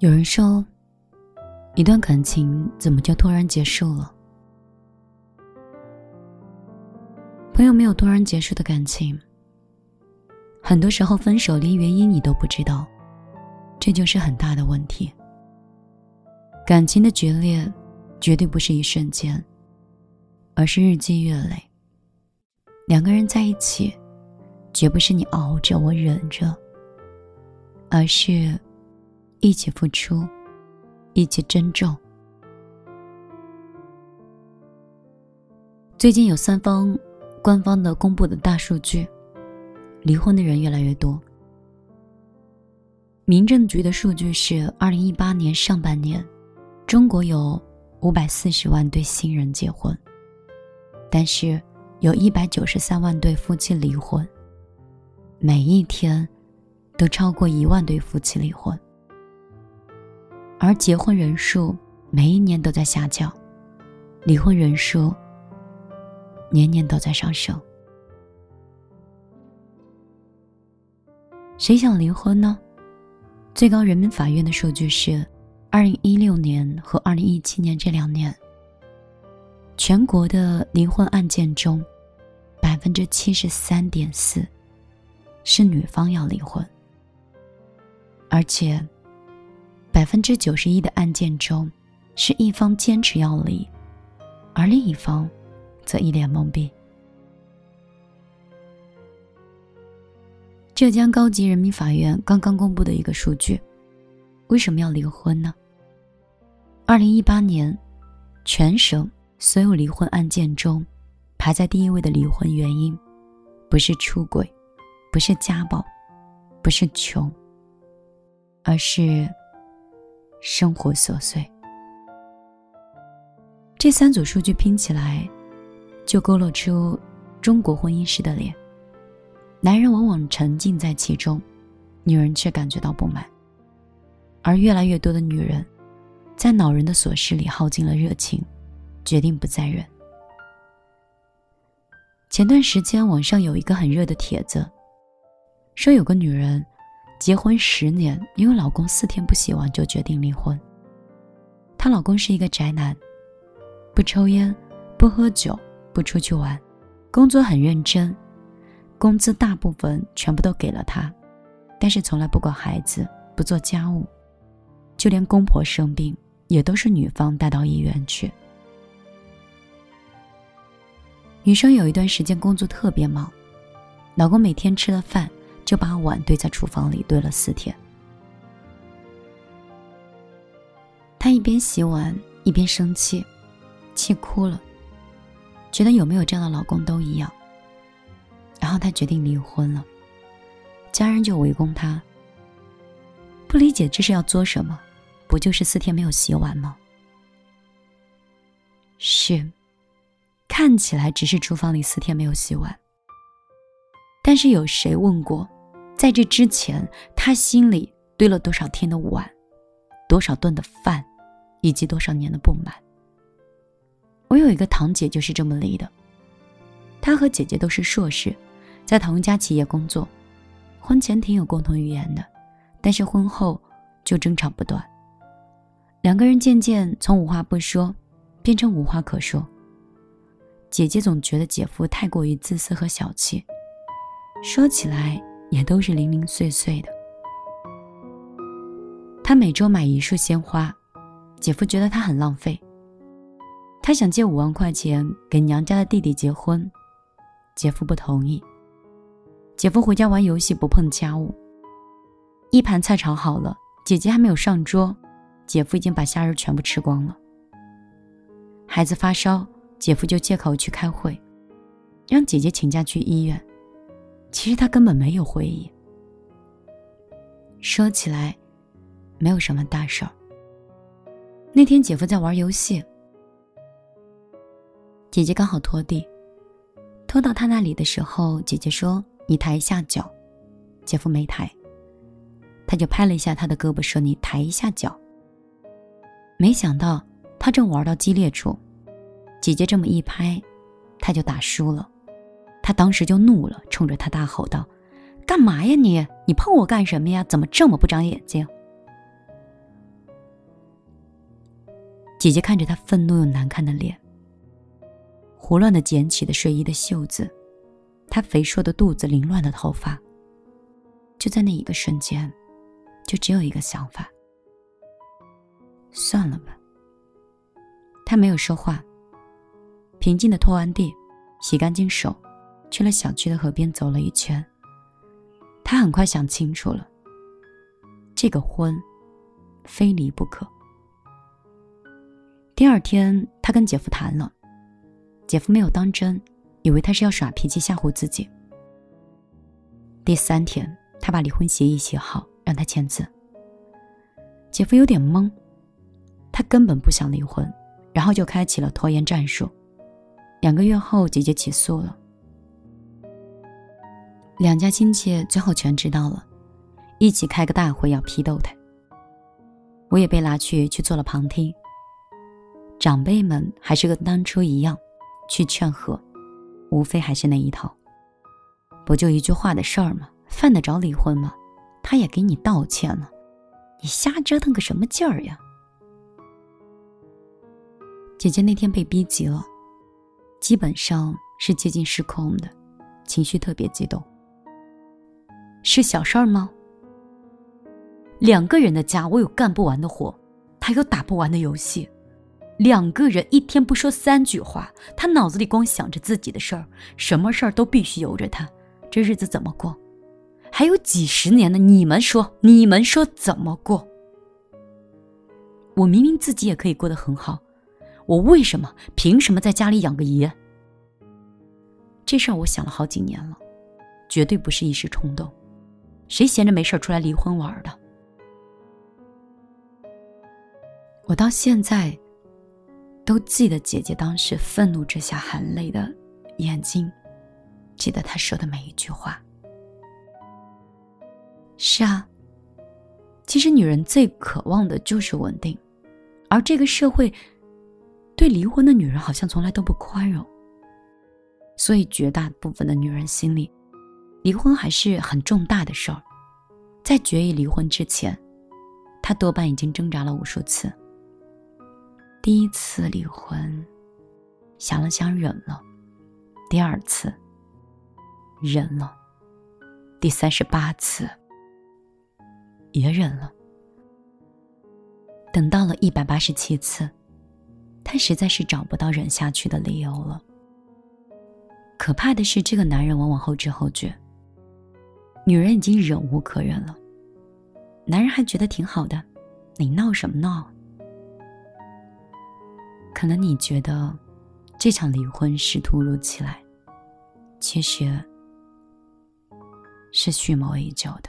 有人说，一段感情怎么就突然结束了？朋友没有突然结束的感情，很多时候分手连原因你都不知道，这就是很大的问题。感情的决裂，绝对不是一瞬间，而是日积月累。两个人在一起，绝不是你熬着我忍着，而是。一起付出，一起珍重。最近有三方官方的公布的大数据，离婚的人越来越多。民政局的数据是，二零一八年上半年，中国有五百四十万对新人结婚，但是有一百九十三万对夫妻离婚。每一天，都超过一万对夫妻离婚。而结婚人数每一年都在下降，离婚人数年年都在上升。谁想离婚呢？最高人民法院的数据是，二零一六年和二零一七年这两年，全国的离婚案件中，百分之七十三点四是女方要离婚，而且。百分之九十一的案件中，是一方坚持要离，而另一方则一脸懵逼。浙江高级人民法院刚刚公布的一个数据，为什么要离婚呢？二零一八年，全省所有离婚案件中，排在第一位的离婚原因，不是出轨，不是家暴，不是穷，而是。生活琐碎，这三组数据拼起来，就勾勒出中国婚姻式的脸。男人往往沉浸在其中，女人却感觉到不满。而越来越多的女人，在恼人的琐事里耗尽了热情，决定不再忍。前段时间，网上有一个很热的帖子，说有个女人。结婚十年，因为老公四天不洗碗就决定离婚。她老公是一个宅男，不抽烟，不喝酒，不出去玩，工作很认真，工资大部分全部都给了他，但是从来不管孩子，不做家务，就连公婆生病也都是女方带到医院去。女生有一段时间工作特别忙，老公每天吃了饭。就把碗堆在厨房里堆了四天。她一边洗碗一边生气，气哭了，觉得有没有这样的老公都一样。然后她决定离婚了，家人就围攻她，不理解这是要做什么？不就是四天没有洗碗吗？是，看起来只是厨房里四天没有洗碗，但是有谁问过？在这之前，他心里堆了多少天的碗，多少顿的饭，以及多少年的不满。我有一个堂姐就是这么离的。她和姐姐都是硕士，在同一家企业工作，婚前挺有共同语言的，但是婚后就争吵不断。两个人渐渐从无话不说，变成无话可说。姐姐总觉得姐夫太过于自私和小气，说起来。也都是零零碎碎的。他每周买一束鲜花，姐夫觉得他很浪费。他想借五万块钱给娘家的弟弟结婚，姐夫不同意。姐夫回家玩游戏不碰家务。一盘菜炒好了，姐姐还没有上桌，姐夫已经把虾仁全部吃光了。孩子发烧，姐夫就借口去开会，让姐姐请假去医院。其实他根本没有回忆。说起来，没有什么大事儿。那天姐夫在玩游戏，姐姐刚好拖地，拖到他那里的时候，姐姐说：“你抬一下脚。”姐夫没抬，他就拍了一下他的胳膊，说：“你抬一下脚。”没想到他正玩到激烈处，姐姐这么一拍，他就打输了。他当时就怒了，冲着他大吼道：“干嘛呀你？你碰我干什么呀？怎么这么不长眼睛？”姐姐看着他愤怒又难看的脸，胡乱的捡起的睡衣的袖子，他肥硕的肚子，凌乱的头发。就在那一个瞬间，就只有一个想法：算了吧。他没有说话，平静的拖完地，洗干净手，去了小区的河边走了一圈。他很快想清楚了，这个婚，非离不可。第二天，他跟姐夫谈了，姐夫没有当真，以为他是要耍脾气吓唬自己。第三天，他把离婚协议写好，让他签字。姐夫有点懵，他根本不想离婚，然后就开启了拖延战术。两个月后，姐姐起诉了，两家亲戚最后全知道了，一起开个大会要批斗他。我也被拉去去做了旁听。长辈们还是跟当初一样，去劝和，无非还是那一套。不就一句话的事儿吗？犯得着离婚吗？他也给你道歉了，你瞎折腾个什么劲儿呀？姐姐那天被逼急了，基本上是接近失控的，情绪特别激动。是小事儿吗？两个人的家，我有干不完的活，他有打不完的游戏。两个人一天不说三句话，他脑子里光想着自己的事儿，什么事儿都必须由着他，这日子怎么过？还有几十年呢？你们说，你们说怎么过？我明明自己也可以过得很好，我为什么凭什么在家里养个爷？这事儿我想了好几年了，绝对不是一时冲动，谁闲着没事出来离婚玩的？我到现在。都记得姐姐当时愤怒之下含泪的眼睛，记得她说的每一句话。是啊，其实女人最渴望的就是稳定，而这个社会对离婚的女人好像从来都不宽容，所以绝大部分的女人心里，离婚还是很重大的事儿。在决意离婚之前，他多半已经挣扎了无数次。第一次离婚，想了想忍了；第二次，忍了；第三十八次，也忍了。等到了一百八十七次，他实在是找不到忍下去的理由了。可怕的是，这个男人往往后知后觉，女人已经忍无可忍了，男人还觉得挺好的，你闹什么闹？可能你觉得这场离婚是突如其来，其实是蓄谋已久的。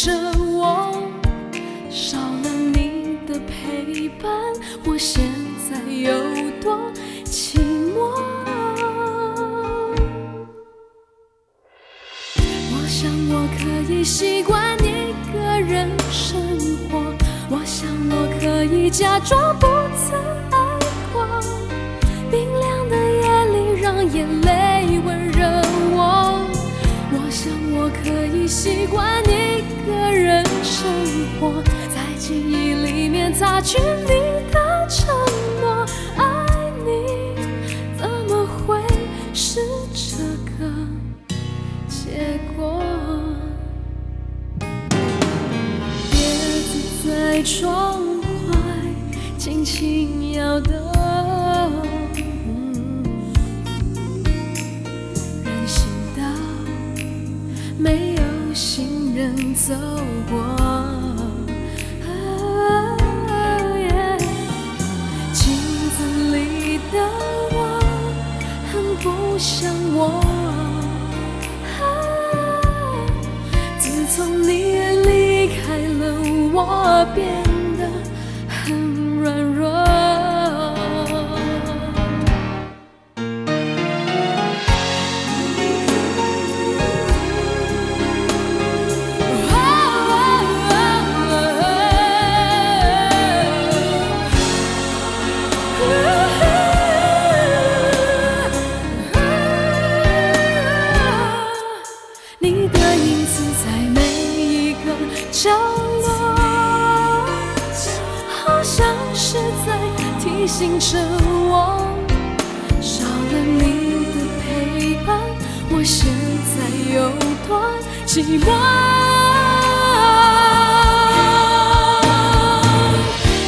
着我，少了你的陪伴，我现在有多寂寞。我想我可以习惯一个人生活，我想我可以假装不曾爱过。冰凉的夜里，让眼泪温热我。我想我可以习惯你。一个人生活，在记忆里面擦去你。走过。镜子里的我很不像我。自从你离开了，我变你的影子在每一个角落，好像是在提醒着我，少了你的陪伴，我现在有多寂寞。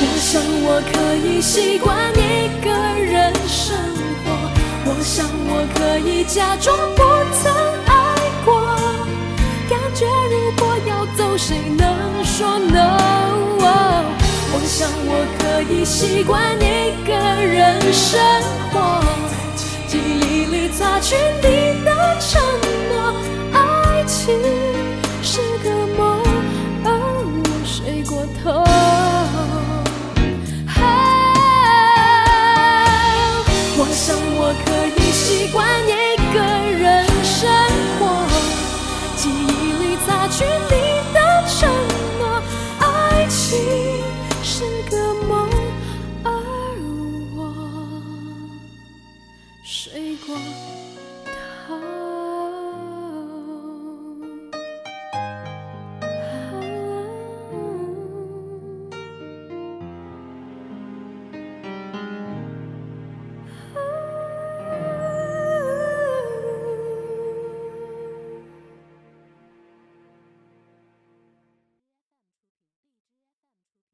我想我可以习惯一个人生活，我想我可以假装不曾谁能说 no？我想我可以习惯一个人生活，记忆里擦去你的承诺，爱情是个梦，而我睡过头。我想我可以习惯回过头